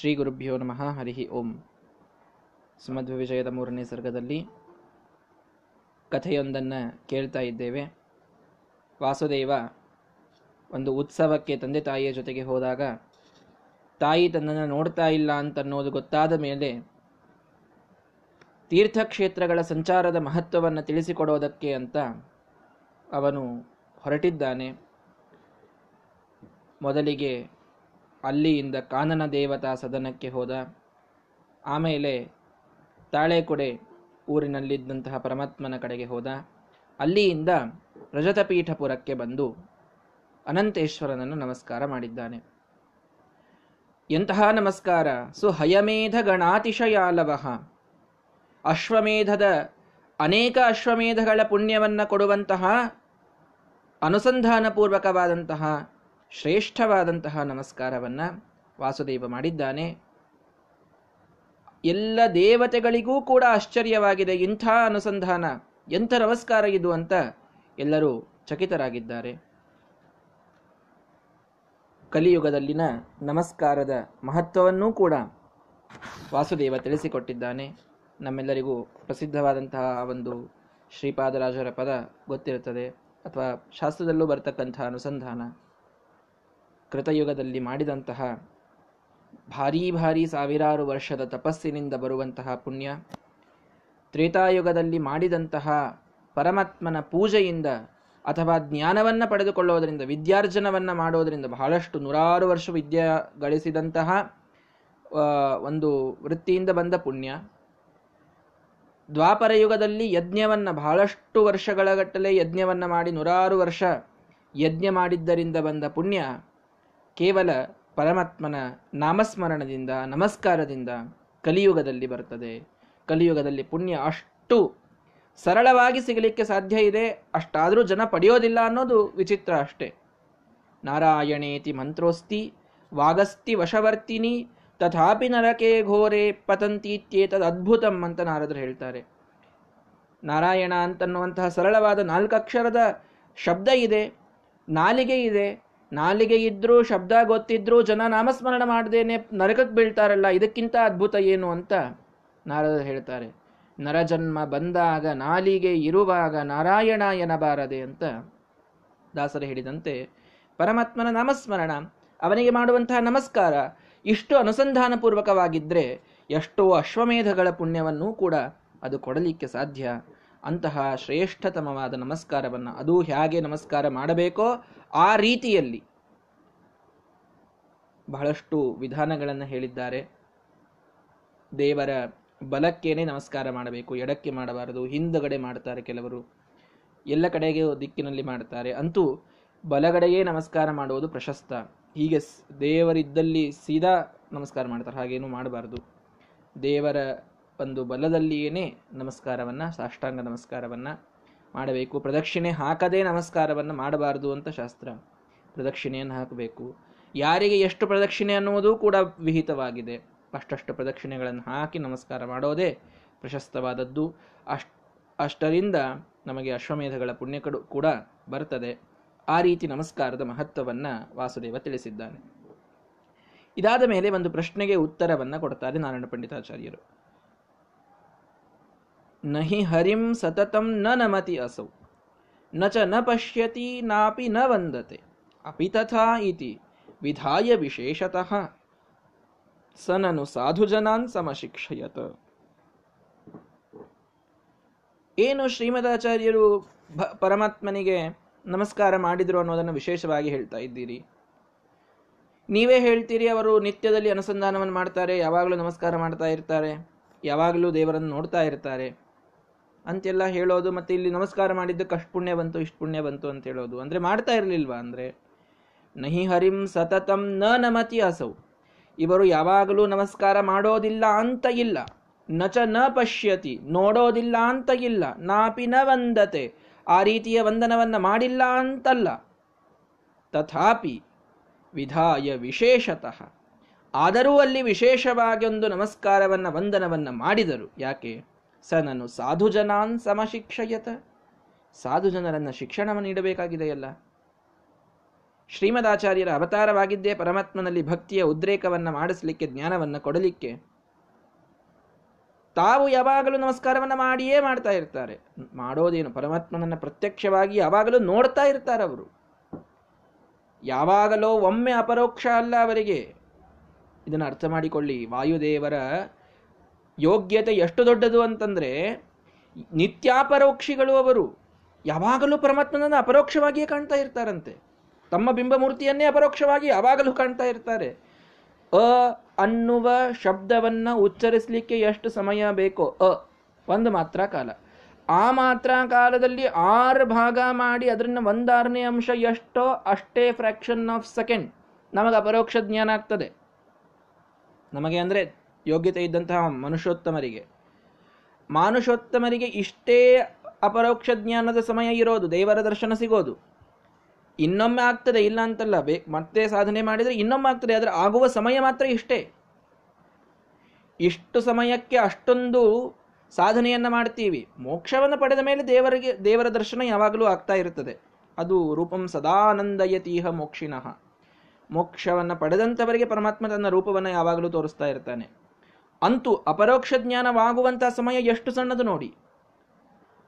ಶ್ರೀ ಗುರುಭ್ಯೋ ನಮಃ. ಹರಿಹಿ ಓಂ. ಸುಮಧ್ವ ವಿಜಯದ ಮೂರನೇ ಸರ್ಗದಲ್ಲಿ ಕಥೆಯೊಂದನ್ನು ಕೇಳ್ತಾ ಇದ್ದೇವೆ. ವಾಸುದೇವ ಒಂದು ಉತ್ಸವಕ್ಕೆ ತಂದೆ ತಾಯಿಯ ಜೊತೆಗೆ ಹೋದಾಗ, ತಾಯಿ ತನ್ನನ್ನು ನೋಡ್ತಾ ಇಲ್ಲ ಅಂತನ್ನೋದು ಗೊತ್ತಾದ ಮೇಲೆ ತೀರ್ಥಕ್ಷೇತ್ರಗಳ ಸಂಚಾರದ ಮಹತ್ವವನ್ನು ತಿಳಿಸಿಕೊಡೋದಕ್ಕೆ ಅಂತ ಅವನು ಹೊರಟಿದ್ದಾನೆ. ಮೊದಲಿಗೆ ಅಲ್ಲಿಯಿಂದ ಕಾನನ ದೇವತಾ ಸದನಕ್ಕೆ ಹೋದ. ಆಮೇಲೆ ತಾಳೆಕೊಡೆ ಊರಿನಲ್ಲಿದ್ದಂತಹ ಪರಮಾತ್ಮನ ಕಡೆಗೆ ಹೋದ. ಅಲ್ಲಿಯಿಂದ ರಜತಪೀಠಪುರಕ್ಕೆ ಬಂದು ಅನಂತೇಶ್ವರನನ್ನು ನಮಸ್ಕಾರ ಮಾಡಿದ್ದಾನೆ. ಎಂತಹ ನಮಸ್ಕಾರ? ಸುಹಯಮೇಧ ಗಣಾತಿಶಯಾಲವಹ ಅಶ್ವಮೇಧದ ಅನೇಕ ಅಶ್ವಮೇಧಗಳ ಪುಣ್ಯವನ್ನು ಕೊಡುವಂತಹ ಅನುಸಂಧಾನಪೂರ್ವಕವಾದಂತಹ ಶ್ರೇಷ್ಠವಾದಂತಹ ನಮಸ್ಕಾರವನ್ನ ವಾಸುದೇವ ಮಾಡಿದ್ದಾನೆ. ಎಲ್ಲ ದೇವತೆಗಳಿಗೂ ಕೂಡ ಆಶ್ಚರ್ಯವಾಗಿದೆ. ಇಂಥ ಅನುಸಂಧಾನ, ಎಂಥ ನಮಸ್ಕಾರ ಇದು ಅಂತ ಎಲ್ಲರೂ ಚಕಿತರಾಗಿದ್ದಾರೆ. ಕಲಿಯುಗದಲ್ಲಿನ ನಮಸ್ಕಾರದ ಮಹತ್ವವನ್ನೂ ಕೂಡ ವಾಸುದೇವ ತಿಳಿಸಿಕೊಟ್ಟಿದ್ದಾನೆ. ನಮ್ಮೆಲ್ಲರಿಗೂ ಪ್ರಸಿದ್ಧವಾದಂತಹ ಒಂದು ಶ್ರೀಪಾದರಾಜರ ಪದ ಗೊತ್ತಿರುತ್ತದೆ. ಅಥವಾ ಶಾಸ್ತ್ರದಲ್ಲೂ ಬರ್ತಕ್ಕಂಥ ಅನುಸಂಧಾನ. ಕೃತಯುಗದಲ್ಲಿ ಮಾಡಿದಂತಹ ಭಾರೀ ಭಾರೀ ಸಾವಿರಾರು ವರ್ಷದ ತಪಸ್ಸಿನಿಂದ ಬರುವಂತಹ ಪುಣ್ಯ, ತ್ರೇತಾಯುಗದಲ್ಲಿ ಮಾಡಿದಂತಹ ಪರಮಾತ್ಮನ ಪೂಜೆಯಿಂದ ಅಥವಾ ಜ್ಞಾನವನ್ನು ಪಡೆದುಕೊಳ್ಳೋದರಿಂದ ವಿದ್ಯಾರ್ಜನವನ್ನು ಮಾಡೋದರಿಂದ ಬಹಳಷ್ಟು ನೂರಾರು ವರ್ಷ ವಿದ್ಯೆ ಗಳಿಸಿದಂತಹ ಒಂದು ವೃತ್ತಿಯಿಂದ ಬಂದ ಪುಣ್ಯ. ದ್ವಾಪರ ಯುಗದಲ್ಲಿ ಯಜ್ಞವನ್ನು ಬಹಳಷ್ಟು ವರ್ಷಗಳ ಗಟ್ಟಲೆ ಯಜ್ಞವನ್ನು ಮಾಡಿ ನೂರಾರು ವರ್ಷ ಯಜ್ಞ ಮಾಡಿದ್ದರಿಂದ ಬಂದ ಪುಣ್ಯ. ಕೇವಲ ಪರಮಾತ್ಮನ ನಾಮಸ್ಮರಣದಿಂದ, ನಮಸ್ಕಾರದಿಂದ ಕಲಿಯುಗದಲ್ಲಿ ಬರ್ತದೆ ಕಲಿಯುಗದಲ್ಲಿ ಪುಣ್ಯ ಅಷ್ಟು ಸರಳವಾಗಿ ಸಿಗಲಿಕ್ಕೆ ಸಾಧ್ಯ ಇದೆ. ಅಷ್ಟಾದರೂ ಜನ ಪಡೆಯೋದಿಲ್ಲ ಅನ್ನೋದು ವಿಚಿತ್ರ ಅಷ್ಟೇ. ನಾರಾಯಣೇತಿ ಮಂತ್ರೋಸ್ತಿ, ವಾಗಸ್ತಿ ವಶವರ್ತಿನಿ, ತಥಾಪಿ ನರಕೆ ಘೋರೆ ಪತಂತೀತ್ಯೇತದ್ ಅದ್ಭುತಂ ಅಂತ ನಾರದರು ಹೇಳ್ತಾರೆ. ನಾರಾಯಣ ಅಂತನ್ನುವಂತಹ ಸರಳವಾದ ನಾಲ್ಕಕ್ಷರದ ಶಬ್ದ ಇದೆ, ನಾಲಿಗೆ ಇದೆ ನಾಲಿಗೆ ಇದ್ರೂ, ಶಬ್ದ ಗೊತ್ತಿದ್ರೂ, ಜನ ನಾಮಸ್ಮರಣ ಮಾಡದೇನೆ ನರಕಕ್ಕೆ ಬೀಳ್ತಾರಲ್ಲ, ಇದಕ್ಕಿಂತ ಅದ್ಭುತ ಏನು ಅಂತ ನಾರದ ಹೇಳ್ತಾರೆ. ನರಜನ್ಮ ಬಂದಾಗ, ನಾಲಿಗೆ ಇರುವಾಗ ನಾರಾಯಣ ಎನಬಾರದೆ ಅಂತ ದಾಸರು ಹೇಳಿದಂತೆ, ಪರಮಾತ್ಮನ ನಾಮಸ್ಮರಣ, ಅವನಿಗೆ ಮಾಡುವಂತಹ ನಮಸ್ಕಾರ, ಇಷ್ಟು ಅನುಸಂಧಾನ ಪೂರ್ವಕವಾಗಿದ್ದರೆ ಎಷ್ಟೋ ಅಶ್ವಮೇಧಗಳ ಪುಣ್ಯವನ್ನೂ ಕೂಡ ಅದು ಕೊಡಲಿಕ್ಕೆ ಸಾಧ್ಯ. ಅಂತಹ ಶ್ರೇಷ್ಠತಮವಾದ ನಮಸ್ಕಾರವನ್ನು, ಅದು ಹೇಗೆ ನಮಸ್ಕಾರ ಮಾಡಬೇಕೋ ಆ ರೀತಿಯಲ್ಲಿ ಬಹಳಷ್ಟು ವಿಧಾನಗಳನ್ನು ಹೇಳಿದ್ದಾರೆ. ದೇವರ ಬಲಕ್ಕೇನೆ ನಮಸ್ಕಾರ ಮಾಡಬೇಕು, ಎಡಕ್ಕೆ ಮಾಡಬಾರದು, ಹಿಂದಗಡೆ ಮಾಡ್ತಾರೆ ಕೆಲವರು, ಎಲ್ಲ ಕಡೆಗೆ ದಿಕ್ಕಿನಲ್ಲಿ ಮಾಡ್ತಾರೆ. ಅಂತೂ ಬಲಗಡೆಯೇ ನಮಸ್ಕಾರ ಮಾಡುವುದು ಪ್ರಶಸ್ತ. ಹೀಗೆ ದೇವರಿದ್ದಲ್ಲಿ ಸೀದಾ ನಮಸ್ಕಾರ ಮಾಡ್ತಾರೆ, ಹಾಗೇನು ಮಾಡಬಾರದು. ದೇವರ ಒಂದು ಬಲದಲ್ಲಿಯೇ ನಮಸ್ಕಾರವನ್ನು, ಸಾಷ್ಟಾಂಗ ನಮಸ್ಕಾರವನ್ನು ಮಾಡಬೇಕು. ಪ್ರದಕ್ಷಿಣೆ ಹಾಕದೇ ನಮಸ್ಕಾರವನ್ನು ಮಾಡಬಾರದು ಅಂತ ಶಾಸ್ತ್ರ. ಪ್ರದಕ್ಷಿಣೆಯನ್ನು ಹಾಕಬೇಕು. ಯಾರಿಗೆ ಎಷ್ಟು ಪ್ರದಕ್ಷಿಣೆ ಅನ್ನುವುದು ಕೂಡ ವಿಹಿತವಾಗಿದೆ. ಅಷ್ಟಷ್ಟು ಪ್ರದಕ್ಷಿಣೆಗಳನ್ನು ಹಾಕಿ ನಮಸ್ಕಾರ ಮಾಡೋದೇ ಪ್ರಶಸ್ತವಾದದ್ದು. ಅಷ್ಟ, ಅಷ್ಟರಿಂದ ನಮಗೆ ಅಶ್ವಮೇಧಗಳ ಪುಣ್ಯ ಕೂಡ ಬರ್ತದೆ. ಆ ರೀತಿ ನಮಸ್ಕಾರದ ಮಹತ್ವವನ್ನು ವಾಸುದೇವ ತಿಳಿಸಿದ್ದಾನೆ. ಇದಾದ ಮೇಲೆ ಒಂದು ಪ್ರಶ್ನೆಗೆ ಉತ್ತರವನ್ನು ಕೊಡ್ತಾರೆ ನಾರಾಯಣ ಪಂಡಿತಾಚಾರ್ಯರು. ನಹಿ ಹರಿಂ ಸತತಂ ನ ನಮತಿ ಅಸೌ ನ ಚ ನ ಪಶ್ಯತಿ ನಾಪಿ ನ ವಂದತೆ ಅಪಿ ತಥಾ ಇತಿ ವಿಧಾಯ ವಿಶೇಷತಃ ಸನನು ಸಾಧುಜನಾನ್ ಸಮಶಿಕ್ಷಯತ ಏನು ಶ್ರೀಮದಾಚಾರ್ಯರು ಪರಮಾತ್ಮನಿಗೆ ನಮಸ್ಕಾರ ಮಾಡಿದರು ಅನ್ನೋದನ್ನು ವಿಶೇಷವಾಗಿ ಹೇಳ್ತಾ ಇದ್ದೀರಿ? ನೀವೇ ಹೇಳ್ತೀರಿ, ಅವರು ನಿತ್ಯದಲ್ಲಿ ಅನುಸಂಧಾನವನ್ನು ಮಾಡ್ತಾರೆ, ಯಾವಾಗಲೂ ನಮಸ್ಕಾರ ಮಾಡ್ತಾ ಇರ್ತಾರೆ, ಯಾವಾಗಲೂ ದೇವರನ್ನು ನೋಡ್ತಾ ಇರ್ತಾರೆ. ಅಂತೆಲ್ಲ ಹೇಳೋದು ಮತ್ತೆ ಇಲ್ಲಿ ನಮಸ್ಕಾರ ಮಾಡಿದ್ದು ಅಷ್ಟು ಪುಣ್ಯ ಬಂತು ಇಷ್ಟು ಪುಣ್ಯ ಬಂತು ಅಂತ ಹೇಳೋದು. ಅಂದ್ರೆ ಮಾಡ್ತಾ ಇರಲಿಲ್ವಾ ಅಂದ್ರೆ? ನಹಿ ಹರಿಂ ಸತತಂ ನ ನಮತಿ ಅಸೌ. ಇವರು ಯಾವಾಗಲೂ ನಮಸ್ಕಾರ ಮಾಡೋದಿಲ್ಲ ಅಂತ ಇಲ್ಲ. ನಚ ನ ಪಶ್ಯತಿ, ನೋಡೋದಿಲ್ಲ ಅಂತ ಇಲ್ಲ. ನಾಪಿ ನ ವಂದತೆ, ಆ ರೀತಿಯ ವಂದನವನ್ನ ಮಾಡಿಲ್ಲ ಅಂತಲ್ಲ. ತಥಾಪಿ ವಿಧಾಯ ವಿಶೇಷತಃ. ಆದರೂ ಅಲ್ಲಿ ವಿಶೇಷವಾಗಿ ಒಂದು ನಮಸ್ಕಾರವನ್ನ, ವಂದನವನ್ನ ಮಾಡಿದರು. ಯಾಕೆ? ಸ ನಾನು ಸಾಧು ಜನಾನ್ ಸಮಶಿಕ್ಷಯತ. ಸಾಧು ಜನರನ್ನು ಶಿಕ್ಷಣವನ್ನು ನೀಡಬೇಕಾಗಿದೆಯಲ್ಲ. ಶ್ರೀಮದಾಚಾರ್ಯರ ಅವತಾರವಾಗಿದ್ದೇ ಪರಮಾತ್ಮನಲ್ಲಿ ಭಕ್ತಿಯ ಉದ್ರೇಕವನ್ನು ಮಾಡಿಸಲಿಕ್ಕೆ ಜ್ಞಾನವನ್ನು ಕೊಡಲಿಕ್ಕೆ ತಾವು ಯಾವಾಗಲೂ ನಮಸ್ಕಾರವನ್ನು ಮಾಡಿಯೇ ಮಾಡ್ತಾ ಇರ್ತಾರೆ. ಮಾಡೋದೇನು? ಪರಮಾತ್ಮನನ್ನು ಪ್ರತ್ಯಕ್ಷವಾಗಿ ಯಾವಾಗಲೂ ನೋಡ್ತಾ ಇರ್ತಾರೆ ಅವರು ಯಾವಾಗಲೋ ಒಮ್ಮೆ ಅಪರೋಕ್ಷ ಅಲ್ಲ ಅವರಿಗೆ. ಇದನ್ನು ಅರ್ಥ ಮಾಡಿಕೊಳ್ಳಿ. ವಾಯುದೇವರ ಯೋಗ್ಯತೆ ಎಷ್ಟು ದೊಡ್ಡದು ಅಂತಂದ್ರೆ, ನಿತ್ಯಾಪರೋಕ್ಷಿಗಳು ಅವರು ಯಾವಾಗಲೂ ಪರಮಾತ್ಮನನ್ನು ಅಪರೋಕ್ಷವಾಗಿಯೇ ಕಾಣ್ತಾ ಇರ್ತಾರಂತೆ. ತಮ್ಮ ಬಿಂಬಮೂರ್ತಿಯನ್ನೇ ಅಪರೋಕ್ಷವಾಗಿ ಯಾವಾಗಲೂ ಕಾಣ್ತಾ ಇರ್ತಾರೆ. ಅ ಅನ್ನುವ ಶಬ್ದವನ್ನು ಉಚ್ಚರಿಸಲಿಕ್ಕೆ ಎಷ್ಟು ಸಮಯ ಬೇಕೋ, ಅ, ಒಂದು ಮಾತ್ರ ಕಾಲ. ಆ ಮಾತ್ರ ಕಾಲದಲ್ಲಿ ಆರು ಭಾಗ ಮಾಡಿ ಅದರಿಂದ ಒಂದಾರನೇ ಅಂಶ ಎಷ್ಟೋ ಅಷ್ಟೇ ಫ್ರ್ಯಾಕ್ಷನ್ ಆಫ್ ಸೆಕೆಂಡ್ ನಮಗೆ ಅಪರೋಕ್ಷ ಜ್ಞಾನ ಆಗ್ತದೆ. ನಮಗೆ ಅಂದರೆ ಯೋಗ್ಯತೆ ಇದ್ದಂತಹ ಮನುಷ್ಯೋತ್ತಮರಿಗೆ. ಮಾನುಷೋತ್ತಮರಿಗೆ ಇಷ್ಟೇ ಅಪರೋಕ್ಷ ಜ್ಞಾನದ ಸಮಯ ಇರೋದು, ದೇವರ ದರ್ಶನ ಸಿಗೋದು. ಇನ್ನೊಮ್ಮೆ ಆಗ್ತದೆ, ಇಲ್ಲ ಅಂತಲ್ಲ, ಬೇ, ಮತ್ತೆ ಸಾಧನೆ ಮಾಡಿದರೆ ಇನ್ನೊಮ್ಮೆ ಆಗ್ತದೆ, ಆದರೆ ಆಗುವ ಸಮಯ ಮಾತ್ರ ಇಷ್ಟೇ. ಇಷ್ಟು ಸಮಯಕ್ಕೆ ಅಷ್ಟೊಂದು ಸಾಧನೆಯನ್ನು ಮಾಡ್ತೀವಿ. ಮೋಕ್ಷವನ್ನು ಪಡೆದ ಮೇಲೆ ದೇವರಿಗೆ, ದೇವರ ದರ್ಶನ ಯಾವಾಗಲೂ ಆಗ್ತಾ ಇರುತ್ತದೆ ಅದು ರೂಪಂ ಸದಾನಂದಯತೀಹ ಮೋಕ್ಷಿನಃ. ಮೋಕ್ಷವನ್ನು ಪಡೆದಂಥವರಿಗೆ ಪರಮಾತ್ಮ ತನ್ನ ರೂಪವನ್ನು ಯಾವಾಗಲೂ ತೋರಿಸ್ತಾ ಇರ್ತಾನೆ. ಅಂತೂ ಅಪರೋಕ್ಷ ಜ್ಞಾನವಾಗುವಂಥ ಸಮಯ ಎಷ್ಟು ಸಣ್ಣದು ನೋಡಿ.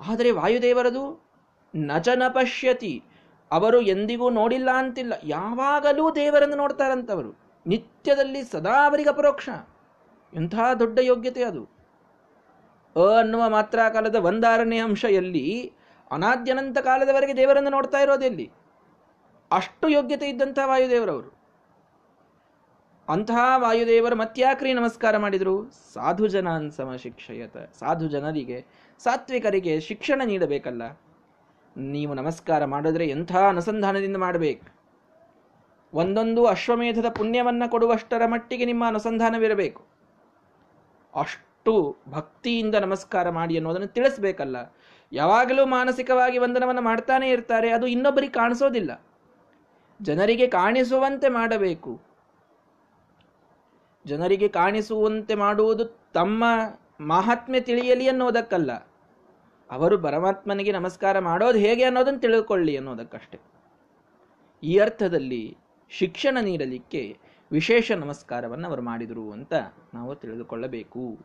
ಆದರೆ ವಾಯುದೇವರದು, ನಚನ ಪಶ್ಯತಿ, ಅವರು ಎಂದಿಗೂ ನೋಡಿಲ್ಲ ಅಂತಿಲ್ಲ. ಯಾವಾಗಲೂ ದೇವರನ್ನು ನೋಡ್ತಾರಂತವರು. ನಿತ್ಯದಲ್ಲಿ ಸದಾ ಅವರಿಗೆ ಅಪರೋಕ್ಷ ಎಂಥ ದೊಡ್ಡ ಯೋಗ್ಯತೆ ಅದು. ಅ ಅನ್ನುವ ಮಾತ್ರ ಕಾಲದ ಒಂದಾರನೇ ಅಂಶ ಎಲ್ಲಿ ಅನಾದ್ಯನಂತ ಕಾಲದವರೆಗೆ ದೇವರನ್ನು ನೋಡ್ತಾ ಇರೋದೆಲ್ಲಿ ಅಷ್ಟು ಯೋಗ್ಯತೆ ಇದ್ದಂಥ ವಾಯುದೇವರವರು. ಅಂತಹ ವಾಯುದೇವರು ಮತ್ಯಾಕ್ರಿ ನಮಸ್ಕಾರ ಮಾಡಿದರು. ಸಾಧು ಜನಾನ್ ಸಮ ಶಿಕ್ಷಯತ. ಸಾಧು ಜನರಿಗೆ, ಸಾತ್ವಿಕರಿಗೆ ಶಿಕ್ಷಣ ನೀಡಬೇಕಲ್ಲ. ನೀವು ನಮಸ್ಕಾರ ಮಾಡಿದ್ರೆ ಎಂಥ ಅನುಸಂಧಾನದಿಂದ ಮಾಡಬೇಕು? ಒಂದೊಂದು ಅಶ್ವಮೇಧದ ಪುಣ್ಯವನ್ನು ಕೊಡುವಷ್ಟರ ಮಟ್ಟಿಗೆ ನಿಮ್ಮ ಅನುಸಂಧಾನವಿರಬೇಕು. ಅಷ್ಟು ಭಕ್ತಿಯಿಂದ ನಮಸ್ಕಾರ ಮಾಡಿ ಅನ್ನೋದನ್ನು ತಿಳಿಸ್ಬೇಕಲ್ಲ. ಯಾವಾಗಲೂ ಮಾನಸಿಕವಾಗಿ ವಂದನವನ್ನು ಮಾಡ್ತಾನೆ ಇರ್ತಾರೆ, ಅದು ಇನ್ನೊಬ್ಬರಿಗೆ ಕಾಣಿಸೋದಿಲ್ಲ. ಜನರಿಗೆ ಕಾಣಿಸುವಂತೆ ಮಾಡಬೇಕು. ಜನರಿಗೆ ಕಾಣಿಸುವಂತೆ ಮಾಡುವುದು ತಮ್ಮ ಮಹಾತ್ಮೆ ತಿಳಿಯಲಿ ಅನ್ನೋದಕ್ಕಲ್ಲ. ಅವರು ಪರಮಾತ್ಮನಿಗೆ ನಮಸ್ಕಾರ ಮಾಡೋದು ಹೇಗೆ ಅನ್ನೋದನ್ನು ತಿಳಿದುಕೊಳ್ಳಿ ಅನ್ನೋದಕ್ಕಷ್ಟೆ. ಈ ಅರ್ಥದಲ್ಲಿ ಶಿಕ್ಷಣ ನೀಡಲಿಕ್ಕೆ ವಿಶೇಷ ನಮಸ್ಕಾರವನ್ನು ಅವರು ಮಾಡಿದರು ಅಂತ ನಾವು ತಿಳಿದುಕೊಳ್ಳಬೇಕು.